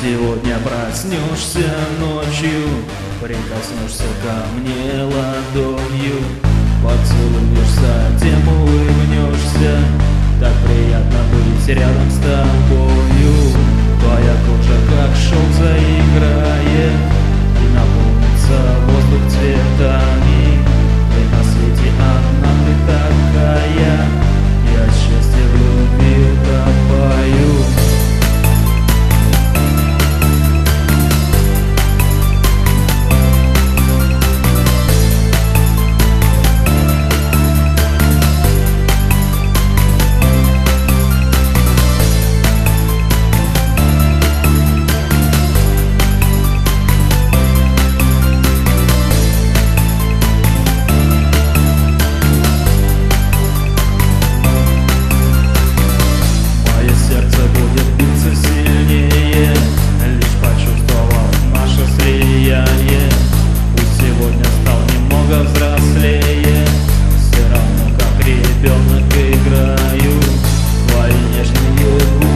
Сегодня проснешься ночью, прикоснешься ко мне ладонью, поцелуешь, затем играю Твои нежные